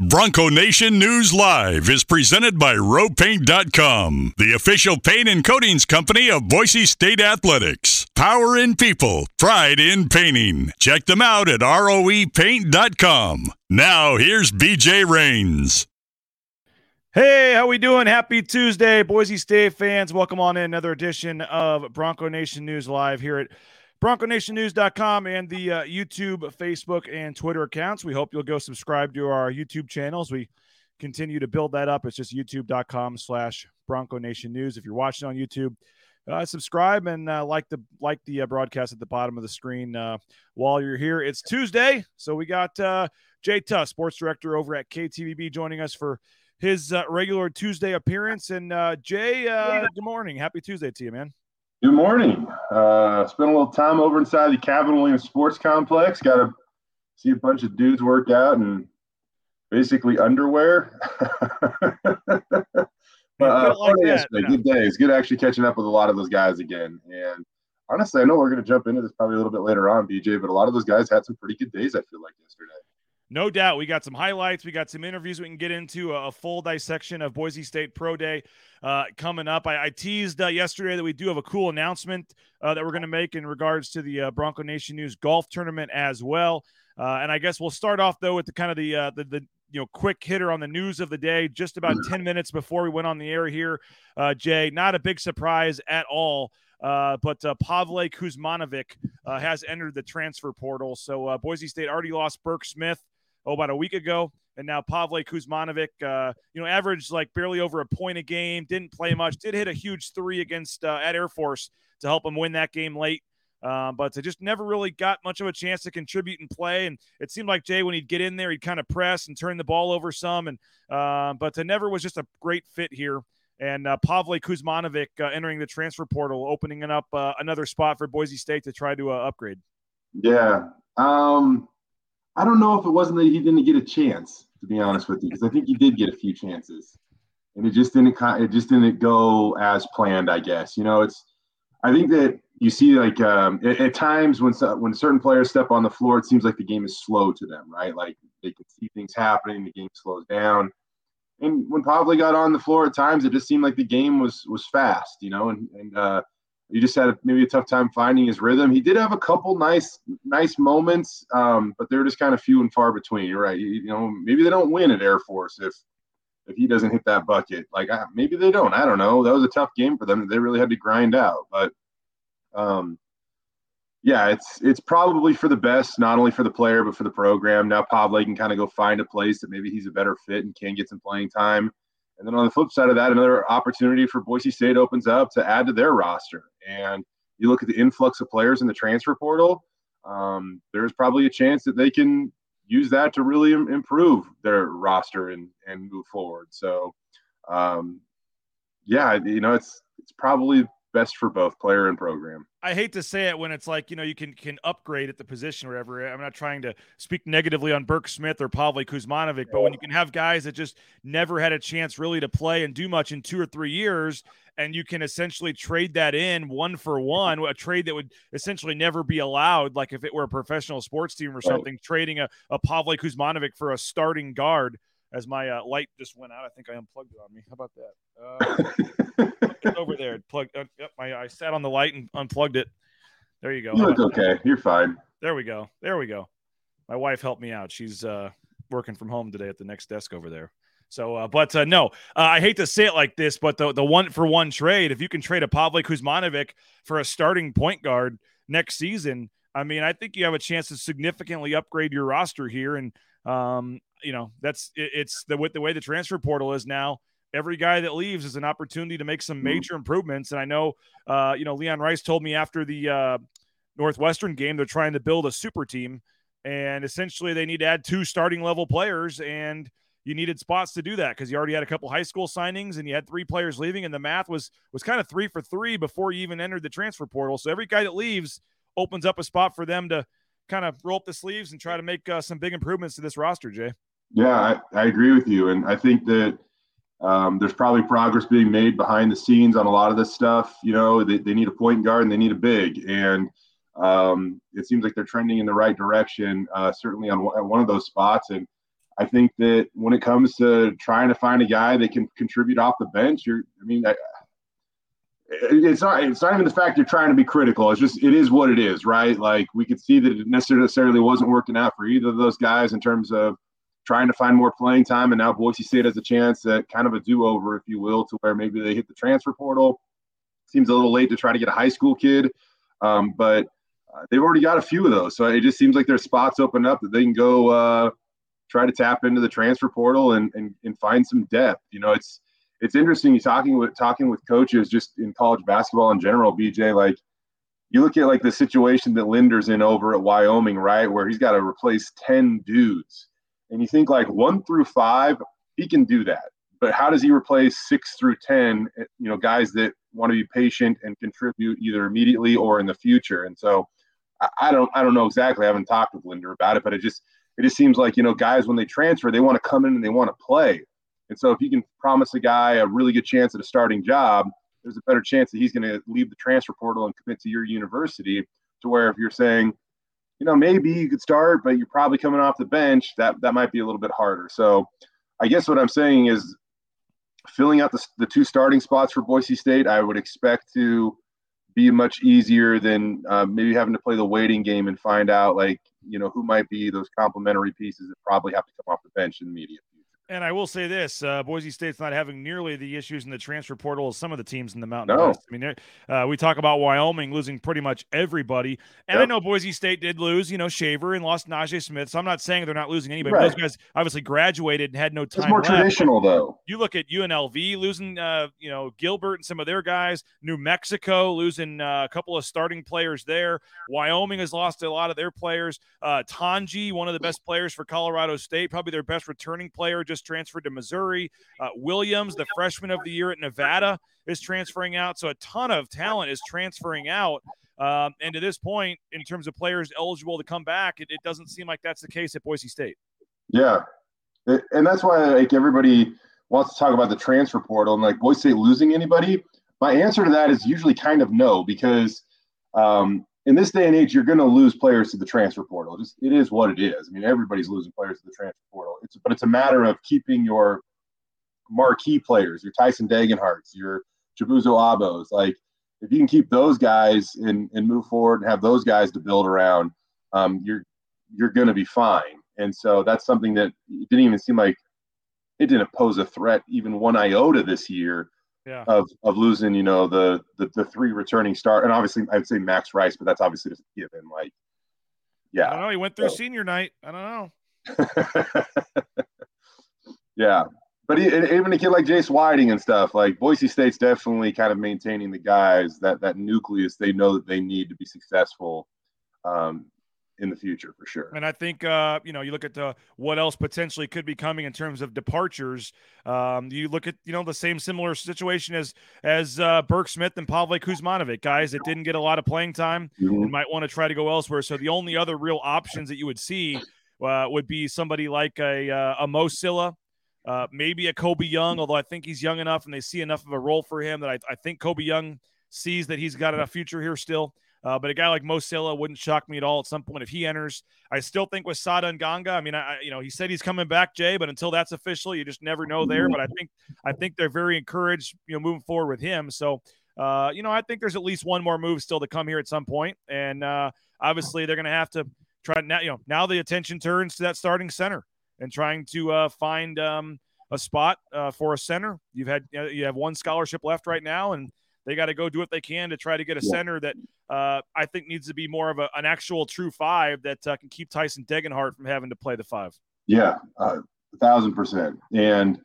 Bronco Nation News Live is presented by RowPaint.com, the official paint and coatings company of Boise State Athletics. Power in people, pride in painting. Check them out at ROEPaint.com. Now, here's BJ Rains. Hey, how we doing? Happy Tuesday, Boise State fans. Welcome on in another edition of Bronco Nation News Live here at BroncoNationNews.com and the uh, YouTube, Facebook, and Twitter accounts. We hope you'll go subscribe to our YouTube channels. We continue to build that up. It's just youtube.com slash Bronco Nation News. If you're watching on YouTube, uh, subscribe and uh, like the like the uh, broadcast at the bottom of the screen uh, while you're here. It's Tuesday, so we got uh, Jay Tust, sports director over at KTVB, joining us for his uh, regular Tuesday appearance. And Jay, good morning, happy Tuesday to you, man. Good morning. Uh, spent a little time over inside the Williams Sports Complex. Got to see a bunch of dudes work out and basically underwear. but uh, like that, good day. It's good actually catching up with a lot of those guys again. And honestly, I know we're going to jump into this probably a little bit later on, BJ, but a lot of those guys had some pretty good days, I feel like, yesterday. No doubt. We got some highlights. We got some interviews we can get into, a, full dissection of Boise State Pro Day uh, coming up. I, I teased uh, yesterday that we do have a cool announcement uh, that we're going to make in regards to the uh, Bronco Nation News golf tournament as well. Uh, and I guess we'll start off, though, with the kind of the, uh, the, the, you know, quick hitter on the news of the day, just about 10 minutes before we went on the air here. Jay, not a big surprise at all. Uh, but uh, Pavle Kuzmanovic uh, has entered the transfer portal. So Boise State already lost Burke Smith oh, about a week ago. And now Pavle Kuzmanovic, uh, you know, averaged like barely over a point a game, didn't play much, did hit a huge three against uh, at Air Force to help him win that game late. Uh, but I just never really got much of a chance to contribute and play. And it seemed like Jay, when he'd get in there, he'd kind of press and turn the ball over some. And uh, but it never was just a great fit here. And uh, Pavle Kuzmanovic uh, entering the transfer portal, opening up uh, another spot for Boise State to try to uh, upgrade. Yeah. Um, I don't know if it wasn't that he didn't get a chance, to be honest with you, because I think he did get a few chances, and it just didn't it just didn't go as planned. I guess you know it's. I think that you see like um, at, at, times when when certain players step on the floor, it seems like the game is slow to them, right? Like they can see things happening, the game slows down. And when Pavle got on the floor at times, it just seemed like the game was was fast, you know, and and uh, he just had maybe a tough time finding his rhythm. He did have a couple nice nice moments, um, but they were just kind of few and far between. You're right. You, you, know, maybe they don't win at Air Force if if he doesn't hit that bucket. Like maybe they don't. I don't know. That was a tough game for them. They really had to grind out. But um, yeah, it's it's probably for the best, not only for the player but for the program. Now Pavle can kind of go find a place that maybe he's a better fit and can get some playing time. And then on the flip side of that, another opportunity for Boise State opens up to add to their roster. And you look at the influx of players in the transfer portal, um, there's probably a chance that they can use that to really Im- improve their roster and, and move forward. So, um, yeah, you know, it's it's probably best for both player and program. I hate to say it when it's like, you know, you can can upgrade at the position or whatever. I'm not trying to speak negatively on Burke Smith or Pavle Kuzmanovic, but when you can have guys that just never had a chance really to play and do much in two or three years, and you can essentially trade that in one for one, a trade that would essentially never be allowed, like if it were a professional sports team or something, right. trading a, a Pavle Kuzmanovic for a starting guard as my uh, light just went out. I think I unplugged it on me. How about that? Uh, over there. Plug. Uh, yep. My, I sat on the light and unplugged it. There you go. You look okay. You're fine. There we go. There we go. My wife helped me out. She's uh, working from home today at the next desk over there. So, uh, but uh, no, uh, I hate to say it like this, but the the one for one trade, if you can trade a Pavle Kuzmanovic for a starting point guard next season, I mean, I think you have a chance to significantly upgrade your roster here. And um, you know, that's it, it's the with the way the transfer portal is now. Every guy that leaves is an opportunity to make some mm-hmm. major improvements. And I know, uh, you know, Leon Rice told me after the uh, Northwestern game they're trying to build a super team, and essentially they need to add two starting level players and you needed spots to do that because you already had a couple high school signings and you had three players leaving and the math was was kind of three for three before you even entered the transfer portal so every guy that leaves opens up a spot for them to kind of roll up the sleeves and try to make uh, some big improvements to this roster, Jay. Yeah, I, I agree with you. And I think that um, there's probably progress being made behind the scenes on a lot of this stuff. You know, they, they need a point guard and they need a big. And um, it seems like they're trending in the right direction, uh, certainly on, on one of those spots. And I think that when it comes to trying to find a guy that can contribute off the bench, you're, I mean, I, it's not it's not even the fact you're trying to be critical. It's just it is what it is, right? Like we could see that it necessarily wasn't working out for either of those guys in terms of trying to find more playing time, and now Boise State has a chance at kind of a do-over, if you will, to where maybe they hit the transfer portal. Seems a little late to try to get a high school kid, um, but uh, they've already got a few of those. So it just seems like there's spots open up that they can go uh, try to tap into the transfer portal and, and and find some depth. You know, it's it's interesting you talking with talking with coaches just in college basketball in general, BJ, like you look at like the situation that Linder's in over at Wyoming, right? Where he's got to replace 10 dudes. And you think like one through five, he can do that. But how does he replace six through 10, you know, guys that want to be patient and contribute either immediately or in the future? And so I, I don't, I don't know exactly. I haven't talked with Linder about it, but it just, it just seems like, you know, guys, when they transfer, they want to come in and they want to play. And so if you can promise a guy a really good chance at a starting job, there's a better chance that he's going to leave the transfer portal and commit to your university. To where if you're saying, you know, maybe you could start, but you're probably coming off the bench, that that might be a little bit harder. So I guess what I'm saying is filling out the, the two starting spots for Boise State, I would expect to be much easier than uh, maybe having to play the waiting game and find out like you know who might be those complementary pieces that probably have to come off the bench in the. And I will say this: uh, Boise State's not having nearly the issues in the transfer portal as some of the teams in the Mountain no. West. I mean, uh, we talk about Wyoming losing pretty much everybody, and yep. I know Boise State did lose, you know, Shaver and lost Najee Smith. So I'm not saying they're not losing anybody. Right. Those guys obviously graduated and had no time. It's more left. traditional, though. You look at UNLV losing, uh, you know, Gilbert and some of their guys. New Mexico losing uh, a couple of starting players there. Wyoming has lost a lot of their players. Uh, Tonje, one of the best players for Colorado State, probably their best returning player, just transferred to Missouri. Missouri. Uh, Williams, the freshman of the year at Nevada, is transferring out. So a ton of talent is transferring out. Um, and to this point, in terms of players eligible to come back, it, it doesn't seem like that's the case at Boise State. Yeah, it, and that's why like everybody wants to talk about the transfer portal and like Boise State losing anybody. My answer to that is usually kind of no because um, in this day and age, you're going to lose players to the transfer portal. Just it is what it is. I mean, everybody's losing players to the transfer portal. It's but it's a matter of keeping your marquee players, your Tyson Degenharts, your Chibuzo Agbos. Like if you can keep those guys and and move forward and have those guys to build around, um, you're you're going to be fine. And so that's something that didn't even seem like it didn't pose a threat even one iota this year. Yeah. Of, of losing, you know, the, the the three returning start, and obviously I'd say Max Rice, but that's obviously just given. Like, yeah, I don't know. He went through so. senior night. I don't know. yeah, but he, even a kid like Jace Whiting and stuff, like Boise State's definitely kind of maintaining the guys that that nucleus they know that they need to be successful um, in the future for sure. And I think uh, you know you look at the what else potentially could be coming in terms of departures. Um, you look at you know the same similar situation as as uh, Burke Smith and Pavle Kuzmanovic, guys that didn't get a lot of playing time mm-hmm. and might want to try to go elsewhere. So the only other real options that you would see uh, would be somebody like a uh, a Mo Sylla uh, maybe a Kobe Young, although I think he's young enough and they see enough of a role for him that I, I think Kobe Young sees that he's got a future here still. Uh, but a guy like Mo Sylla wouldn't shock me at all at some point if he enters. I still think with Sada Nganga, I mean, I you know he said he's coming back, Jay, but until that's official, you just never know there. But I think I think they're very encouraged, you know, moving forward with him. So uh, you know, I think there's at least one more move still to come here at some point, and uh, obviously they're going to have to try now. You know, now the attention turns to that starting center and trying to uh, find um, a spot uh, for a center. You've had you have one scholarship left right now, and they got to go do what they can to try to get a center that uh, I think needs to be more of a, an actual true five that uh, can keep Tyson Degenhart from having to play the five. Yeah, uh, a thousand percent. And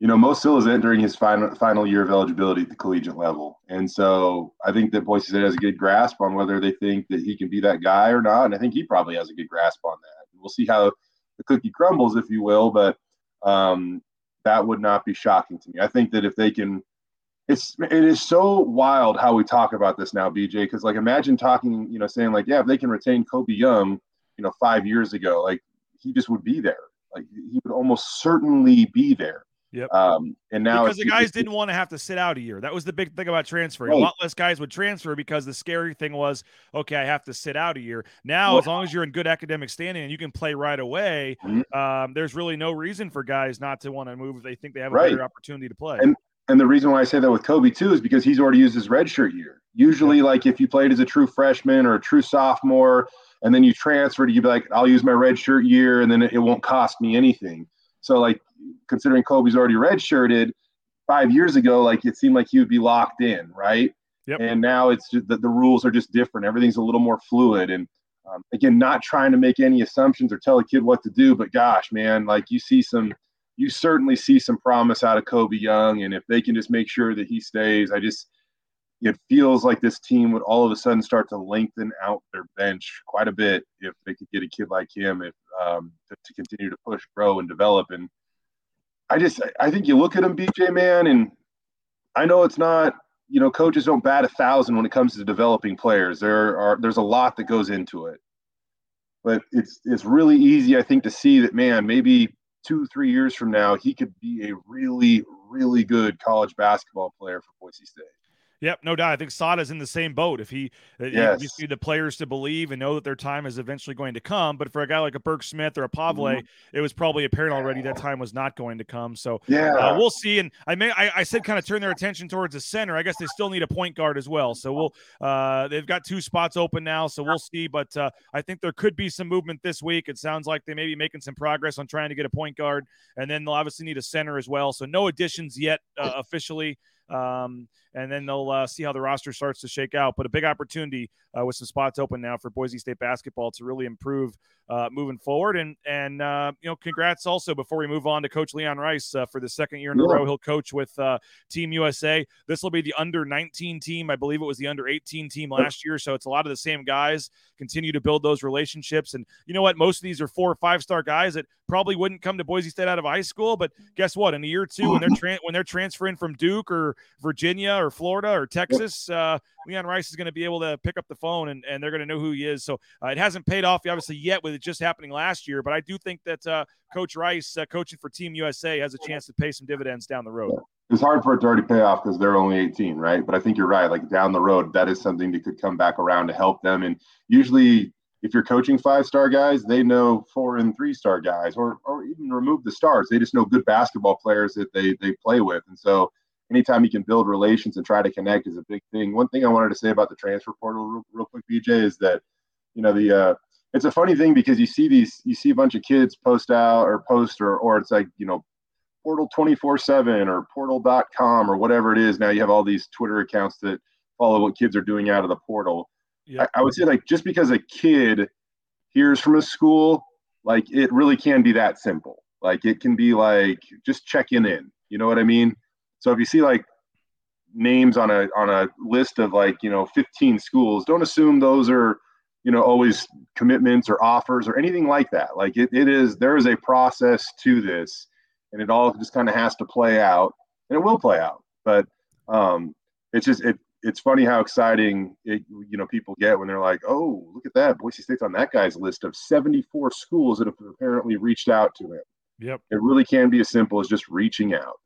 you know, Mo Sylla is entering his final final year of eligibility at the collegiate level, and so I think that Boise State has a good grasp on whether they think that he can be that guy or not. And I think he probably has a good grasp on that. We'll see how the cookie crumbles, if you will. But um, that would not be shocking to me. I think that if they can, it's it is so wild how we talk about this now, BJ. Because like, imagine talking, you know, saying like, yeah, if they can retain Kobe Young, you know, five years ago, like he just would be there. Like he would almost certainly be there. Yep. Um, and now because the guys didn't want to have to sit out a year. That was the big thing about transferring. Right. A lot less guys would transfer because the scary thing was, okay, I have to sit out a year. Now, well, as long as you're in good academic standing and you can play right away, mm-hmm. um, there's really no reason for guys not to want to move if they think they have a right. better opportunity to play. And and the reason why I say that with Kobe too is because he's already used his redshirt year. Usually, like if you played as a true freshman or a true sophomore, and then you transferred, you'd be like, I'll use my redshirt year, and then it won't cost me anything. So like considering Kobe's already redshirted five years ago, like it seemed like he would be locked in, right? Yep. And now it's just that the rules are just different. Everything's a little more fluid. And um, again, not trying to make any assumptions or tell a kid what to do, but gosh, man, like you see some, you certainly see some promise out of Kobe Young. And if they can just make sure that he stays, I just, it feels like this team would all of a sudden start to lengthen out their bench quite a bit if they could get a kid like him if um, to, to, continue to push, grow, and develop. And I just I think you look at him, BJ man, and I know it's not you know coaches don't bat a thousand when it comes to developing players. There are there's a lot that goes into it, but it's it's really easy I think to see that man maybe two three years from now he could be a really really good college basketball player for Boise State. Yep, no doubt. I think Sada's in the same boat. If he, uh, yes. you need the players to believe and know that their time is eventually going to come. But for a guy like a Burke Smith or a Pavle, mm-hmm. it was probably apparent already that time was not going to come. So uh, yeah, uh, we'll see. And I may, I, I, said kind of turn their attention towards the center. I guess they still need a point guard as well. So we'll, uh, they've got two spots open now. So we'll see. But uh, I think there could be some movement this week. It sounds like they may be making some progress on trying to get a point guard, and then they'll obviously need a center as well. So no additions yet uh, officially. Um, and then they'll uh, see how the roster starts to shake out. But a big opportunity uh, with some spots open now for Boise State basketball to really improve uh, moving forward. And and uh, you know, congrats also before we move on to Coach Leon Rice uh, for the second year in a row. He'll coach with uh, Team USA. This will be the under 19 team. I believe it was the under 18 team last year. So it's a lot of the same guys. Continue to build those relationships. And you know what? Most of these are four or five star guys that probably wouldn't come to Boise State out of high school. But guess what? In a year or two, when they're tra- when they're transferring from Duke or Virginia or Florida or Texas, uh, Leon Rice is going to be able to pick up the phone and, and they're going to know who he is. So uh, it hasn't paid off obviously yet with it just happening last year, but I do think that uh, Coach Rice uh, coaching for Team USA has a chance to pay some dividends down the road. It's hard for it to already pay off because they're only 18, right? But I think you're right. Like down the road, that is something that could come back around to help them. And usually, if you're coaching five star guys, they know four and three star guys, or or even remove the stars. They just know good basketball players that they they play with. And so anytime you can build relations and try to connect is a big thing. One thing I wanted to say about the transfer portal real, real quick, BJ, is that you know the uh, it's a funny thing because you see these you see a bunch of kids post out or post or or it's like you know portal 24/7 or portal.com or whatever it is. Now you have all these Twitter accounts that follow what kids are doing out of the portal. I, I would say like just because a kid hears from a school, like it really can be that simple. Like it can be like just checking in. You know what I mean? So if you see like names on a on a list of like you know 15 schools, don't assume those are you know always commitments or offers or anything like that. Like it, it is there is a process to this, and it all just kind of has to play out, and it will play out. But um, it's just it it's funny how exciting it, you know people get when they're like, "Oh, look at that! Boise State's on that guy's list of 74 schools that have apparently reached out to him." Yep. It really can be as simple as just reaching out.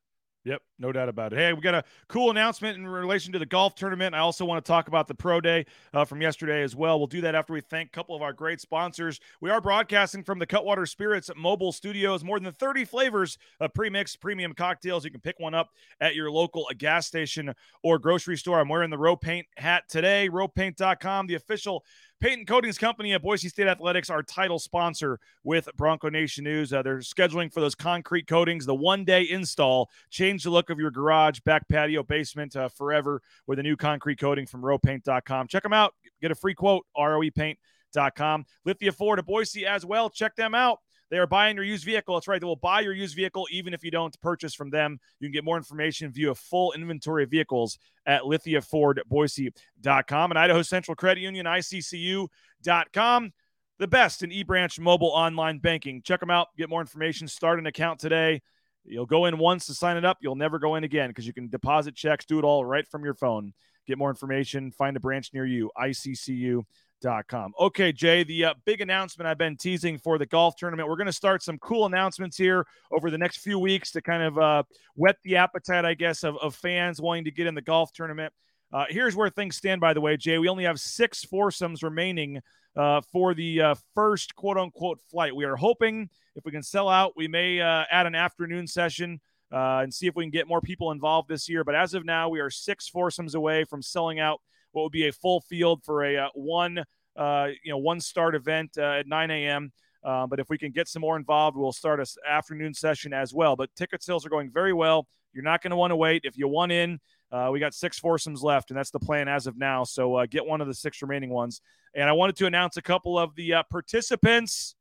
Yep, no doubt about it. Hey, we got a cool announcement in relation to the golf tournament. I also want to talk about the pro day uh, from yesterday as well. We'll do that after we thank a couple of our great sponsors. We are broadcasting from the Cutwater Spirits Mobile Studios. More than 30 flavors of pre-mixed premium cocktails. You can pick one up at your local gas station or grocery store. I'm wearing the Row Paint hat today. RowPaint.com, the official Paint Coatings Company at Boise State Athletics, our title sponsor with Bronco Nation News. Uh, they're scheduling for those concrete coatings, the one day install, change the look of your garage, back patio, basement uh, forever with a new concrete coating from rowpaint.com. Check them out. Get a free quote, roepaint.com. Lithia Ford at Boise as well. Check them out. They are buying your used vehicle. That's right. They will buy your used vehicle even if you don't purchase from them. You can get more information, view a full inventory of vehicles at lithiafordboise.com and Idaho Central Credit Union, ICCU.com. The best in eBranch mobile online banking. Check them out. Get more information. Start an account today. You'll go in once to sign it up. You'll never go in again because you can deposit checks, do it all right from your phone. Get more information. Find a branch near you. ICCU Com. Okay, Jay, the uh, big announcement I've been teasing for the golf tournament. We're going to start some cool announcements here over the next few weeks to kind of uh, whet the appetite, I guess, of, of fans wanting to get in the golf tournament. Uh, here's where things stand, by the way, Jay. We only have six foursomes remaining uh, for the uh, first quote unquote flight. We are hoping if we can sell out, we may uh, add an afternoon session. and see if we can get more people involved this year. But as of now, we are six foursomes away from selling out what would be a full field for a uh, one uh, you know one start event uh, at 9 a.m. Uh, but if we can get some more involved, we'll start a afternoon session as well. But ticket sales are going very well. You're not going to want to wait. If you want in, uh, we got six foursomes left, and that's the plan as of now. So uh, get one of the six remaining ones. And I wanted to announce a couple of the participants.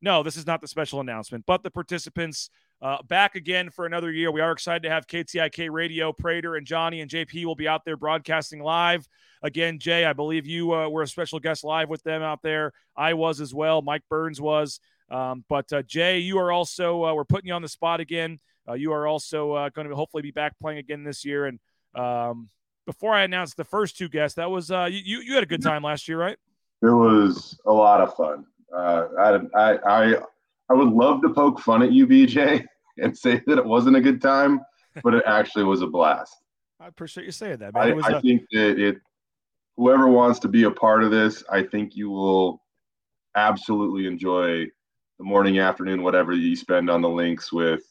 No, this is not the special announcement, but the participants uh, back again for another year. We are excited to have KTIK Radio. Prater and Johnny and JP will be out there broadcasting live. Again, Jay, I believe you uh, were a special guest live with them out there. I was as well. Mike Burns was. Um, but uh, Jay, you are also, uh, we're putting you on the spot again. Uh, you are also uh, going to hopefully be back playing again this year. And um, before I announced the first two guests, that was, you, you had a good time last year, right? It was a lot of fun. I, I, I, I would love to poke fun at you, BJ, and say that it wasn't a good time, but it actually was a blast. I appreciate you saying that, man. I, I think that it, whoever wants to be a part of this, I think you will absolutely enjoy the morning, afternoon, whatever you spend on the links with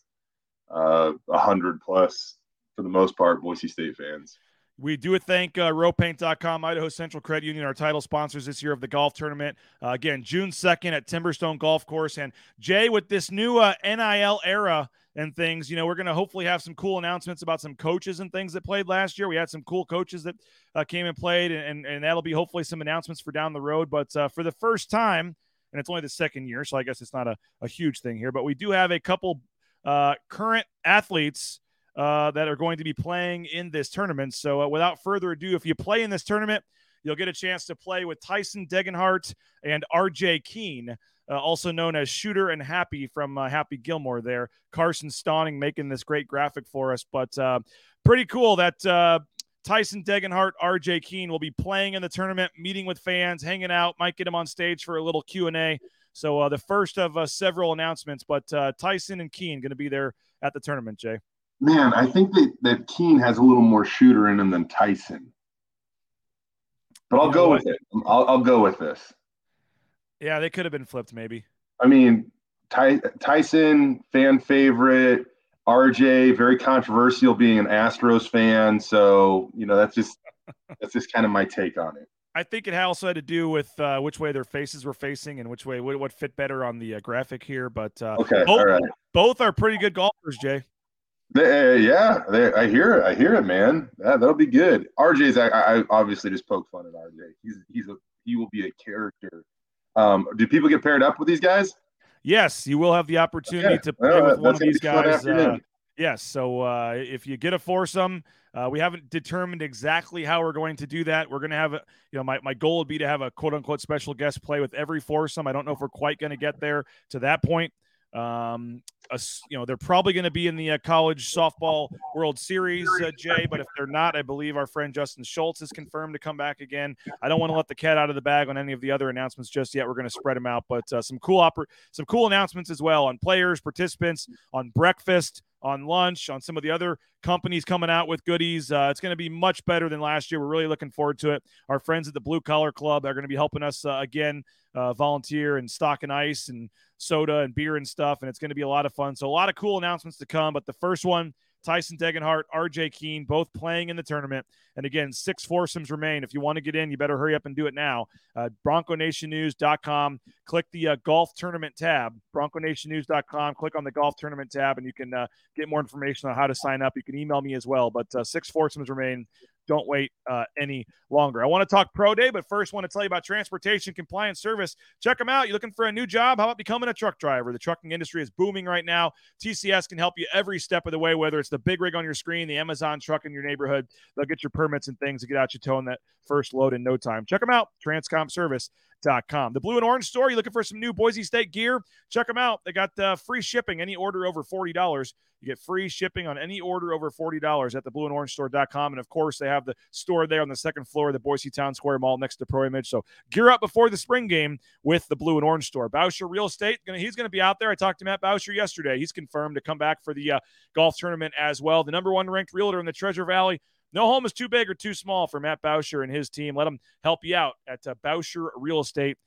uh, a uh, hundred plus, for the most part, Boise State fans. We do thank uh, rowpaint.com, Idaho Central Credit Union, our title sponsors this year of the golf tournament. Uh, again, June 2nd at Timberstone Golf Course. And Jay, with this new uh, NIL era and things, you know, we're going to hopefully have some cool announcements about some coaches and things that played last year. We had some cool coaches that uh, came and played, and, and that'll be hopefully some announcements for down the road. But uh, for the first time, and it's only the second year, so I guess it's not a, a huge thing here, but we do have a couple uh, current athletes uh, that are going to be playing in this tournament. So, uh, without further ado, if you play in this tournament, you'll get a chance to play with Tyson Degenhart and RJ Keen, uh, also known as Shooter and Happy from uh, Happy Gilmore. There, Carson Stawning making this great graphic for us, but uh, pretty cool that. Uh, Tyson Degenhart, RJ Keen will be playing in the tournament, meeting with fans, hanging out. Might get him on stage for a little Q and A. So the first of several announcements, but Tyson and Keen going to be there at the tournament. Jay man, I think that that Keen has a little more shooter in him than Tyson. But I'll you go with it. I'll, I'll go with this. Yeah, they could have been flipped, maybe. I mean, Ty, Tyson, fan favorite. RJ, very controversial, being an Astros fan. So you know, that's just that's just kind of my take on it. I think it also had to do with uh, which way their faces were facing and which way what, what fit better on the uh, graphic here. But uh, okay, both, all right. both are pretty good golfers, Jay. They, yeah, they, I hear it. I hear it, man. Yeah, that'll be good. RJ's. I, I obviously just poke fun at RJ. He's he's a he will be a character. Um, do people get paired up with these guys? Yes, you will have the opportunity to play with one of these guys. Uh, yes. So uh, if you get a foursome, uh, we haven't determined exactly how we're going to do that. We're going to have, a, you know, my, my goal would be to have a quote unquote special guest play with every foursome. I don't know if we're quite going to get there to that point. Um, a, you know, they're probably going to be in the uh, college softball World Series, uh, Jay. But if they're not, I believe our friend Justin Schultz is confirmed to come back again. I don't want to let the cat out of the bag on any of the other announcements just yet. We're going to spread them out, but uh, some cool oper- some cool announcements as well on players, participants, on breakfast, on lunch, on some of the other companies coming out with goodies. Uh, it's going to be much better than last year. We're really looking forward to it. Our friends at the Blue Collar Club are going to be helping us uh, again, uh, volunteer and stock and ice and soda and beer and stuff. And it's going to be a lot of fun. So, a lot of cool announcements to come. But the first one, Tyson Degenhart, RJ Keen, both playing in the tournament. And again, six foursomes remain. If you want to get in, you better hurry up and do it now. Uh, BroncoNationNews.com. Click the uh, golf tournament tab. BroncoNationNews.com. Click on the golf tournament tab, and you can uh, get more information on how to sign up. You can email me as well. But uh, six foursomes remain. Don't wait uh, any longer. I want to talk pro day, but first, want to tell you about Transportation Compliance Service. Check them out. You're looking for a new job? How about becoming a truck driver? The trucking industry is booming right now. TCS can help you every step of the way, whether it's the big rig on your screen, the Amazon truck in your neighborhood. They'll get your permits and things to get out your towing that first load in no time. Check them out, Transcom Service The Blue and Orange store, you looking for some new Boise State gear? Check them out. They got uh, free shipping. Any order over $40, you get free shipping on any order over $40 at the Blue and Orange store.com. And of course, they have the store there on the second floor of the Boise Town Square Mall next to Pro Image. So gear up before the spring game with the Blue and Orange store. Boucher Real Estate, he's going to be out there. I talked to Matt Boucher yesterday. He's confirmed to come back for the uh, golf tournament as well. The number one ranked realtor in the Treasure Valley. No home is too big or too small for Matt Boucher and his team. Let them help you out at uh, Boucher Real Estate.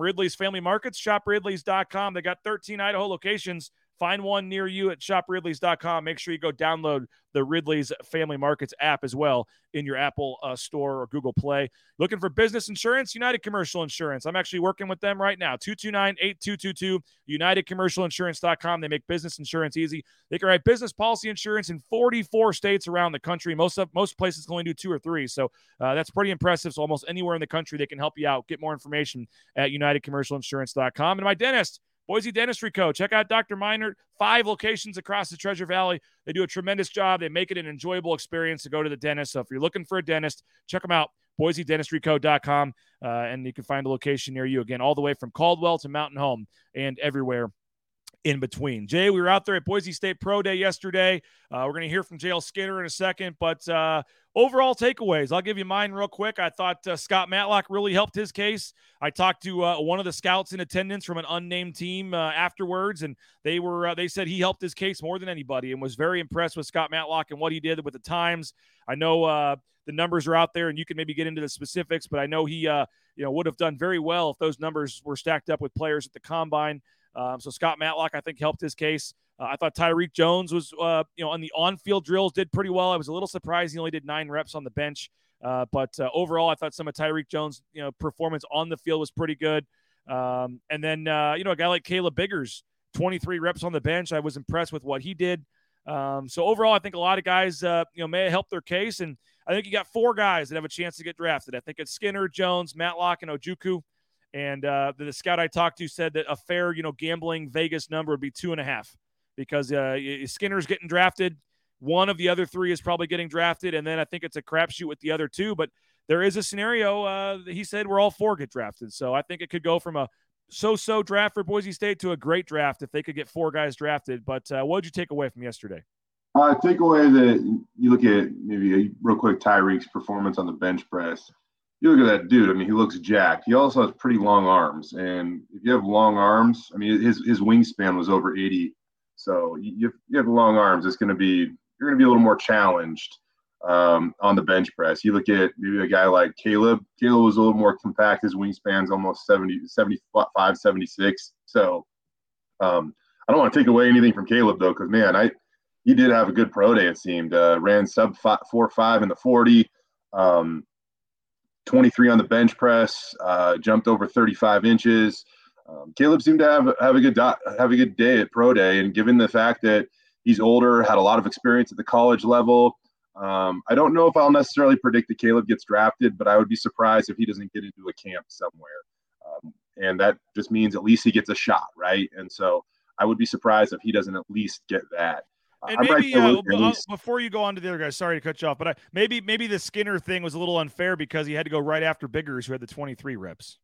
Ridley's Family Markets, shopridleys.com. They got 13 Idaho locations Find one near you at shopridleys.com. Make sure you go download the Ridley's Family Markets app as well in your Apple uh, Store or Google Play. Looking for business insurance? United Commercial Insurance. I'm actually working with them right now. 229 8222, UnitedCommercialInsurance.com. They make business insurance easy. They can write business policy insurance in 44 states around the country. Most of most places can only do two or three. So uh, that's pretty impressive. So almost anywhere in the country, they can help you out. Get more information at UnitedCommercialInsurance.com. And my dentist, Boise Dentistry Co. Check out Dr. Meinert. Five locations across the Treasure Valley. They do a tremendous job. They make it an enjoyable experience to go to the dentist. So if you're looking for a dentist, check them out. BoiseDentistryCo.com. Uh, and you can find a location near you again, all the way from Caldwell to Mountain Home and everywhere in between. Jay, we were out there at Boise State Pro Day yesterday. Uh, we're going to hear from JL Skinner in a second, but uh, overall takeaways, I'll give you mine real quick. I thought uh, Scott Matlock really helped his case. I talked to uh, one of the scouts in attendance from an unnamed team uh, afterwards, and they were uh, they said he helped his case more than anybody, and was very impressed with Scott Matlock and what he did with the times. I know the numbers are out there, and you can maybe get into the specifics, but I know he you know would have done very well if those numbers were stacked up with players at the combine. Um, so Scott Matlock, I think, helped his case. Uh, I thought Tyreque Jones was, uh, you know, on the on-field drills did pretty well. I was a little surprised he only did nine reps on the bench, uh, but uh, overall, I thought some of Tyreque Jones, you know, performance on the field was pretty good. Um, and then, uh, you know, a guy like Caleb Biggers, 23 reps on the bench. I was impressed with what he did. Um, so overall, I think a lot of guys, uh, you know, may have helped their case, and I think you got four guys that have a chance to get drafted. I think it's Skinner, Jones, Matlock, and Ojukwu. And uh, the, scout I talked to said that a fair, you know, gambling Vegas number would be two and a half because uh, Skinner's getting drafted. One of the other three is probably getting drafted, and then I think it's a crapshoot with the other two. But there is a scenario. Uh, he said where all four get drafted, so I think it could go from a so-so draft for Boise State to a great draft if they could get four guys drafted. But uh, what did you take away from yesterday? Uh, take away that you look at maybe a real quick Tyreque's performance on the bench press you look at that dude. I mean, he looks jacked. He also has pretty long arms, and if you have long arms, I mean, his his wingspan was over 80. So you you have long arms. It's going to be you're going to be a little more challenged um, on the bench press. You look at maybe a guy like Caleb. Caleb was a little more compact. His wingspan's almost 70, 75, 76. So um, I don't want to take away anything from Caleb though, because man, I he did have a good pro day. It seemed uh, ran sub five, four five in the 40. Um, 23 on the bench press, uh, jumped over 35 inches. Um, Caleb seemed to have have a good do- have a good day at pro day, and given the fact that he's older, had a lot of experience at the college level, um, I don't know if I'll necessarily predict that Caleb gets drafted, but I would be surprised if he doesn't get into a camp somewhere. Um, and that just means at least he gets a shot, right? And so I would be surprised if he doesn't at least get that. And maybe uh, uh, before you go on to the other guys, sorry to cut you off, but I, maybe maybe the Skinner thing was a little unfair because he had to go right after Biggers, who had the 23 reps.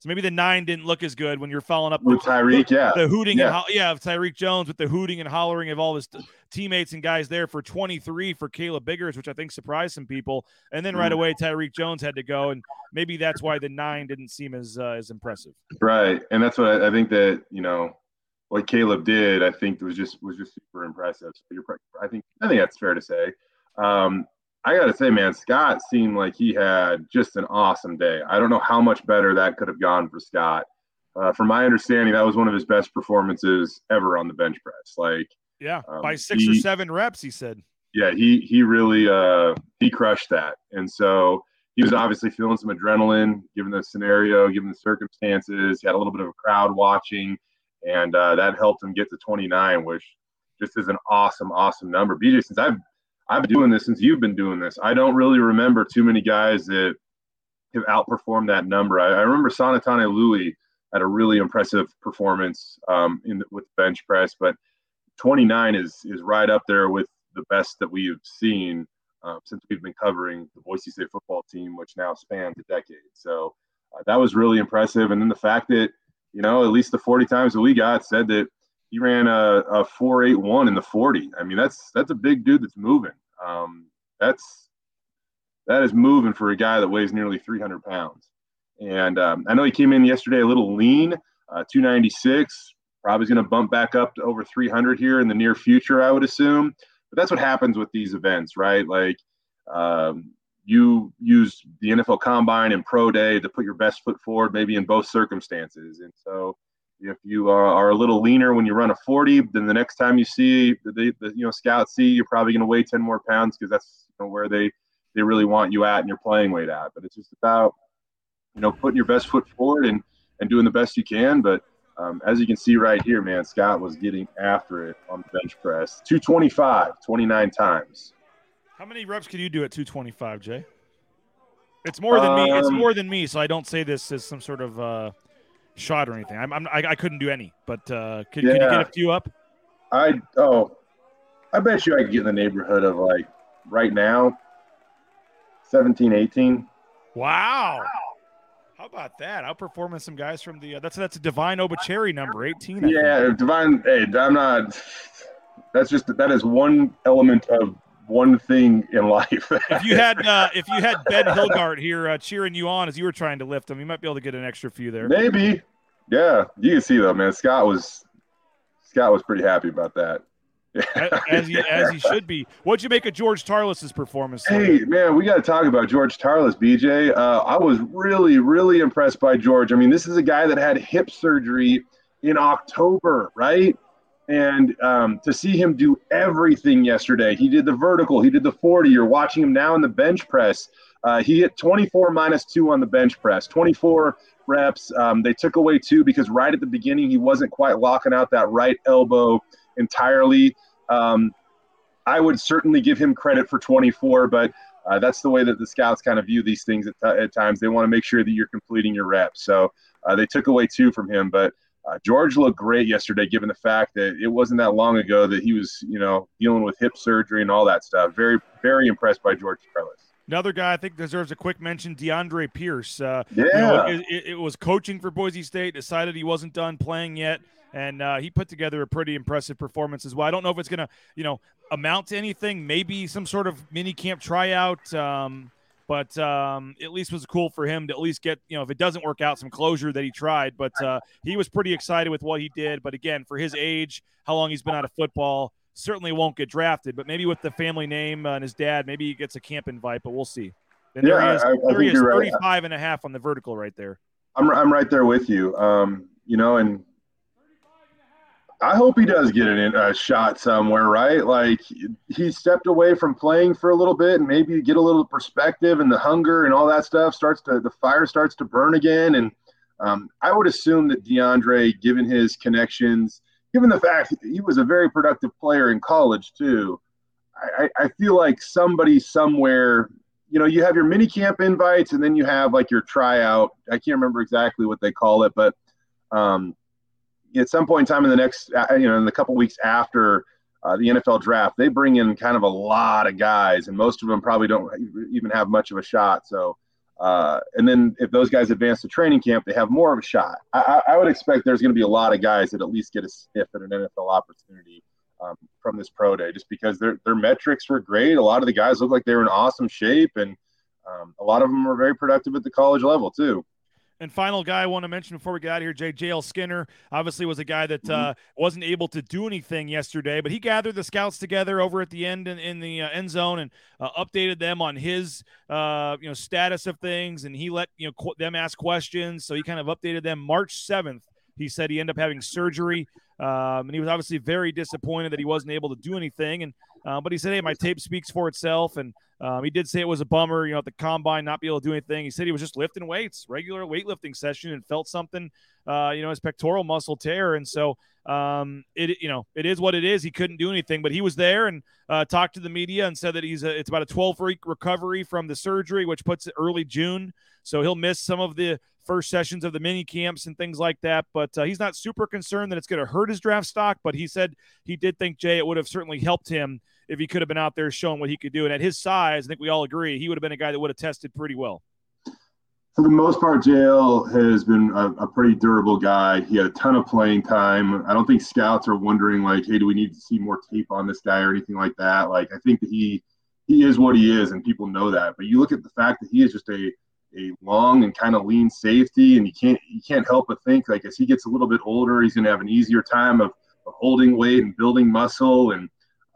So maybe the nine didn't look as good when you're following up with Tyreque, yeah, the hooting yeah. and ho- yeah, Tyreque Jones with the hooting and hollering of all his t- teammates and guys there for 23 for Caleb Biggers, which I think surprised some people. And then right mm. away, Tyreque Jones had to go, and maybe that's why the nine didn't seem as uh, as impressive. Right, and that's what I, I think that you know what Caleb did, I think was just was just super impressive. So you're, I think I think that's fair to say. Um, I got to say, man, Scott seemed like he had just an awesome day. I don't know how much better that could have gone for Scott. Uh, from my understanding, that was one of his best performances ever on the bench press. Like, yeah, um, by six he, or seven reps, he said. Yeah, he he really uh, he crushed that, and so he was obviously feeling some adrenaline, given the scenario, given the circumstances. He had a little bit of a crowd watching and uh, that helped him get to 29, which just is an awesome, awesome number. BJ, since I've I've been doing this since you've been doing this, I don't really remember too many guys that have outperformed that number. I, I remember Sonatane Louis had a really impressive performance um, in the, with bench press, but 29 is is right up there with the best that we've seen um, since we've been covering the Boise State football team, which now spans a decade. So uh, that was really impressive. And then the fact that you know at least the 40 times that we got said that he ran a, a 481 in the 40. I mean that's that's a big dude that's moving. Um, that's that is moving for a guy that weighs nearly 300 pounds. And um, I know he came in yesterday a little lean, uh, 296. Probably going to bump back up to over 300 here in the near future, I would assume. But that's what happens with these events, right? Like um, you use the NFL Combine and Pro Day to put your best foot forward, maybe in both circumstances. And so, if you are, are a little leaner when you run a 40, then the next time you see the, the you know scouts see you're probably going to weigh 10 more pounds because that's you know, where they they really want you at and your playing weight at. But it's just about you know putting your best foot forward and and doing the best you can. But um, as you can see right here, man, Scott was getting after it on the bench press. 225, 29 times. How many reps can you do at 225, Jay? It's more than um, me. It's um, more than me, so I don't say this as some sort of uh, shot or anything. I'm, I'm I, I couldn't do any, but uh, can, yeah. can you get a few up? I oh, I bet you I could get in the neighborhood of like right now, 17, 18. Wow. How about that? Outperforming some guys from the uh, that's that's a Divine Obichere number, 18. I yeah, think. Divine. Hey, I'm not. That's just that is one element of one thing in life. if you had uh, if you had Ben Hilgart here uh, cheering you on as you were trying to lift him, you might be able to get an extra few there. Maybe. Yeah, you can see though, man. Scott was Scott was pretty happy about that. as he as he should be. What'd you make of George Tarlas's performance? Hey man, we got to talk about George Tarlas, BJ. Uh, I was really really impressed by George. I mean, this is a guy that had hip surgery in October, right? And um, to see him do everything yesterday, he did the vertical, he did the 40. You're watching him now in the bench press. Uh, he hit 24 minus two on the bench press, 24 reps. Um, they took away two because right at the beginning, he wasn't quite locking out that right elbow entirely. Um, I would certainly give him credit for 24, but uh, that's the way that the scouts kind of view these things at, t- at times. They want to make sure that you're completing your reps. So uh, they took away two from him, but uh, George looked great yesterday, given the fact that it wasn't that long ago that he was, you know, dealing with hip surgery and all that stuff. Very, very impressed by George Tarlas. Another guy I think deserves a quick mention, DeAndre Pierce. Uh, yeah, you know, it, it, it, was coaching for Boise State. Decided he wasn't done playing yet, and uh, he put together a pretty impressive performance as well. I don't know if it's gonna, you know, amount to anything. Maybe some sort of mini camp tryout. Um, but um, at least was cool for him to at least get you know if it doesn't work out some closure that he tried but uh, he was pretty excited with what he did but again for his age how long he's been out of football certainly won't get drafted but maybe with the family name and his dad maybe he gets a camp invite but we'll see. And yeah, there he is, I, I there he is 35 right. and a half on the vertical right there. I'm, I'm right there with you. Um, you know and I hope he does get it a shot somewhere, right? Like he stepped away from playing for a little bit, and maybe you get a little perspective, and the hunger and all that stuff starts to the fire starts to burn again. And um, I would assume that DeAndre, given his connections, given the fact he was a very productive player in college too, I, I feel like somebody somewhere, you know, you have your mini camp invites, and then you have like your tryout. I can't remember exactly what they call it, but um, at some point in time in the next, uh, you know, in the couple weeks after uh, the NFL draft, they bring in kind of a lot of guys, and most of them probably don't even have much of a shot. So, uh, and then if those guys advance to training camp, they have more of a shot. I, I would expect there's going to be a lot of guys that at least get a sniff at an NFL opportunity um, from this pro day, just because their their metrics were great. A lot of the guys look like they were in awesome shape, and um, a lot of them were very productive at the college level too. And final guy I want to mention before we get out of here, Jay JL Skinner, obviously was a guy that mm-hmm. uh, wasn't able to do anything yesterday, but he gathered the scouts together over at the end in, in the uh, end zone and uh, updated them on his uh, you know status of things, and he let you know qu- them ask questions. So he kind of updated them. March seventh, he said he ended up having surgery, um, and he was obviously very disappointed that he wasn't able to do anything. And uh, but he said, "Hey, my tape speaks for itself." And um, he did say it was a bummer, you know, at the combine not be able to do anything. He said he was just lifting weights, regular weightlifting session, and felt something, uh, you know, his pectoral muscle tear. And so um, it, you know, it is what it is. He couldn't do anything, but he was there and uh, talked to the media and said that he's a, it's about a 12 week recovery from the surgery, which puts it early June. So he'll miss some of the first sessions of the mini camps and things like that. But uh, he's not super concerned that it's going to hurt his draft stock. But he said he did think Jay it would have certainly helped him if he could have been out there showing what he could do. And at his size, I think we all agree he would have been a guy that would have tested pretty well. for the most part, JL has been a, a, pretty durable guy. He had a ton of playing time. I don't think scouts are wondering like, hey, do we need to see more tape on this guy or anything like that. Like, I think that he he is what he is, and people know that. But you look at the fact that he is just a a long and kind of lean safety, and you can't you can't help but think like as he gets a little bit older, he's going to have an easier time of, of holding weight and building muscle, and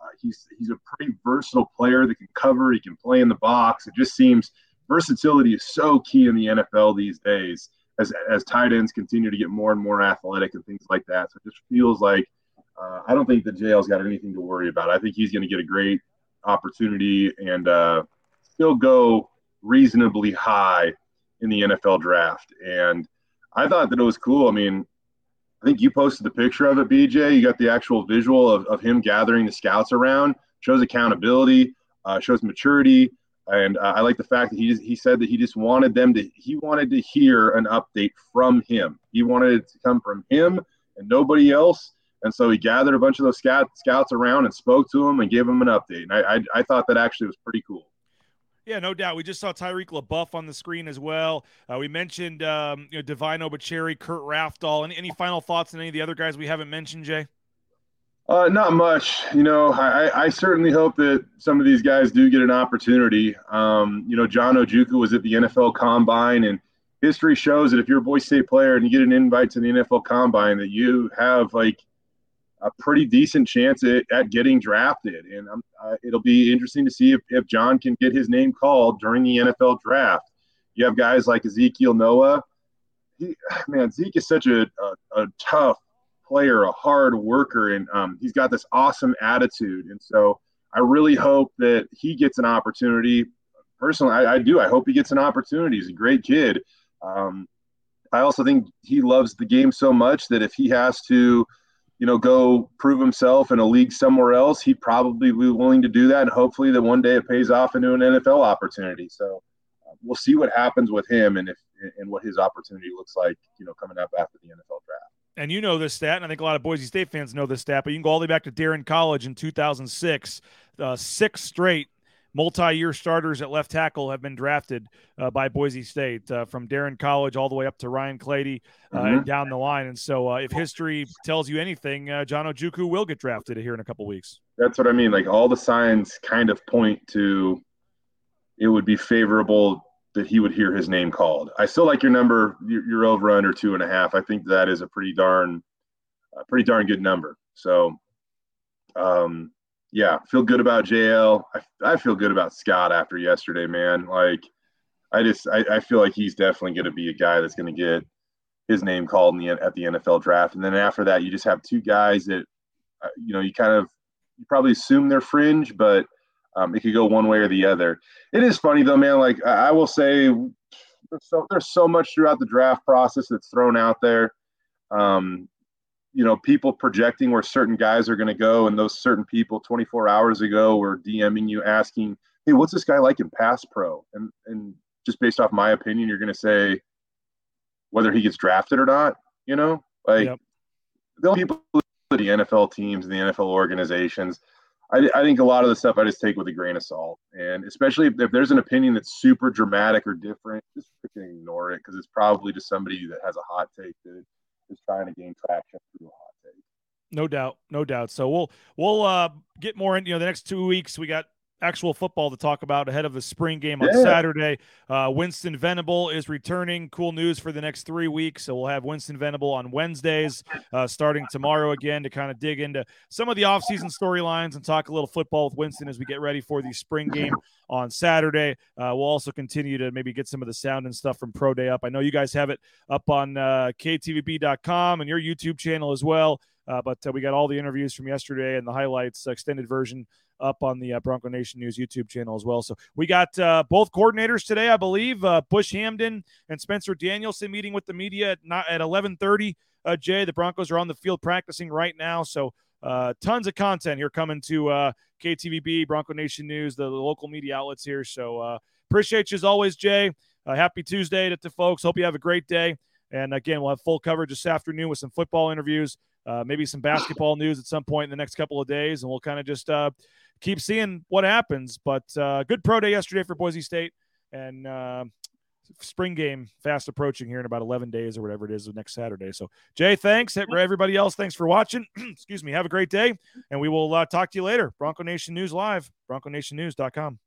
uh, he's he's a pretty versatile player that can cover. He can play in the box. It just seems versatility is so key in the NFL these days as as tight ends continue to get more and more athletic and things like that. So it just feels like uh, I don't think the JL's got anything to worry about. I think he's going to get a great opportunity and uh, still go reasonably high in the NFL draft. And I thought that it was cool. I mean, I think you posted the picture of it, BJ. You got the actual visual of, of him gathering the scouts around, shows accountability, uh, shows maturity. And uh, I like the fact that he just, he said that he just wanted them to he wanted to hear an update from him. He wanted it to come from him and nobody else. And so he gathered a bunch of those scout, scouts around and spoke to them and gave them an update. And I, I, I thought that actually was pretty cool. Yeah, no doubt. We just saw Tyreek LeBoeuf on the screen as well. Uh, we mentioned um, you know Divine Obichere, Kurt Rafdal. Any, any final thoughts on any of the other guys we haven't mentioned, Jay? Uh, not much. You know, I, I certainly hope that some of these guys do get an opportunity. Um, you know, John Ojukwu was at the NFL Combine, and history shows that if you're a Boise State player and you get an invite to the NFL Combine, that you have like – a pretty decent chance at, at getting drafted. And uh, it'll be interesting to see if, if John can get his name called during the NFL draft. You have guys like Ezekiel Noa. He, man, Zeke is such a, a, a tough player, a hard worker, and um, he's got this awesome attitude. And so I really hope that he gets an opportunity. Personally, I, I do. I hope he gets an opportunity. He's a great kid. Um, I also think he loves the game so much that if he has to – you know, go prove himself in a league somewhere else, he'd probably be willing to do that. And hopefully that one day it pays off into an NFL opportunity. So uh, we'll see what happens with him and if and what his opportunity looks like, you know, coming up after the NFL draft. And you know this stat, and I think a lot of Boise State fans know this stat, but you can go all the way back to Daryn Colledge in 2006, uh, six straight multi-year starters at left tackle have been drafted uh, by Boise State uh, from Daryn Colledge all the way up to Ryan Clady uh, mm-hmm. and down the line. And so, uh, if history tells you anything, uh, John Ojukwu will get drafted here in a couple weeks. That's what I mean. Like all the signs kind of point to it would be favorable that he would hear his name called. I still like your number. You're over under two and a half. I think that is a pretty darn, a pretty darn good number. So, um, yeah, feel good about JL. I, I feel good about Scott after yesterday, man. Like, I just I, I feel like he's definitely going to be a guy that's going to get his name called in the at the NFL draft, and then after that, you just have two guys that uh, you know you kind of you probably assume they're fringe, but um, it could go one way or the other. It is funny though, man. Like I, I will say, there's so, there's so much throughout the draft process that's thrown out there. Um, you know, people projecting where certain guys are going to go, and those certain people 24 hours ago were DMing you asking, "Hey, what's this guy like in pass pro?" And and just based off my opinion, you're going to say whether he gets drafted or not. You know, like yep. the people, the NFL teams, and the NFL organizations. I, I think a lot of the stuff I just take with a grain of salt, and especially if, if there's an opinion that's super dramatic or different, just freaking ignore it because it's probably just somebody that has a hot take that is trying to gain traction through a hot take. No doubt, no doubt. So we'll we'll uh, get more in. You know, the next two weeks we got actual football to talk about ahead of the spring game on yeah. Saturday. Uh, Winston Venable is returning. Cool news for the next three weeks. So we'll have Winston Venable on Wednesdays, uh, starting tomorrow again to kind of dig into some of the offseason storylines and talk a little football with Winston as we get ready for the spring game on Saturday. Uh, we'll also continue to maybe get some of the sound and stuff from Pro Day up. I know you guys have it up on uh, ktvb.com and your YouTube channel as well. Uh, but uh, we got all the interviews from yesterday and the highlights extended version up on the uh, Bronco Nation News YouTube channel as well. So we got uh, both coordinators today, I believe. Uh, Bush Hamdan and Spencer Danielson meeting with the media at not at 11:30. Uh, Jay, the Broncos are on the field practicing right now, so uh, tons of content here coming to uh, KTVB, Bronco Nation News, the, the, local media outlets here. So appreciate you as always, Jay. happy Tuesday to, to folks. Hope you have a great day. And again, we'll have full coverage this afternoon with some football interviews. Uh, maybe some basketball news at some point in the next couple of days, and we'll kind of just uh, keep seeing what happens. But uh, good pro day yesterday for Boise State, and uh, spring game fast approaching here in about 11 days or whatever it is next Saturday. So, Jay, thanks. For everybody else, thanks for watching. Excuse me. Have a great day, and we will uh, talk to you later. Bronco Nation News Live, bronconationnews.com.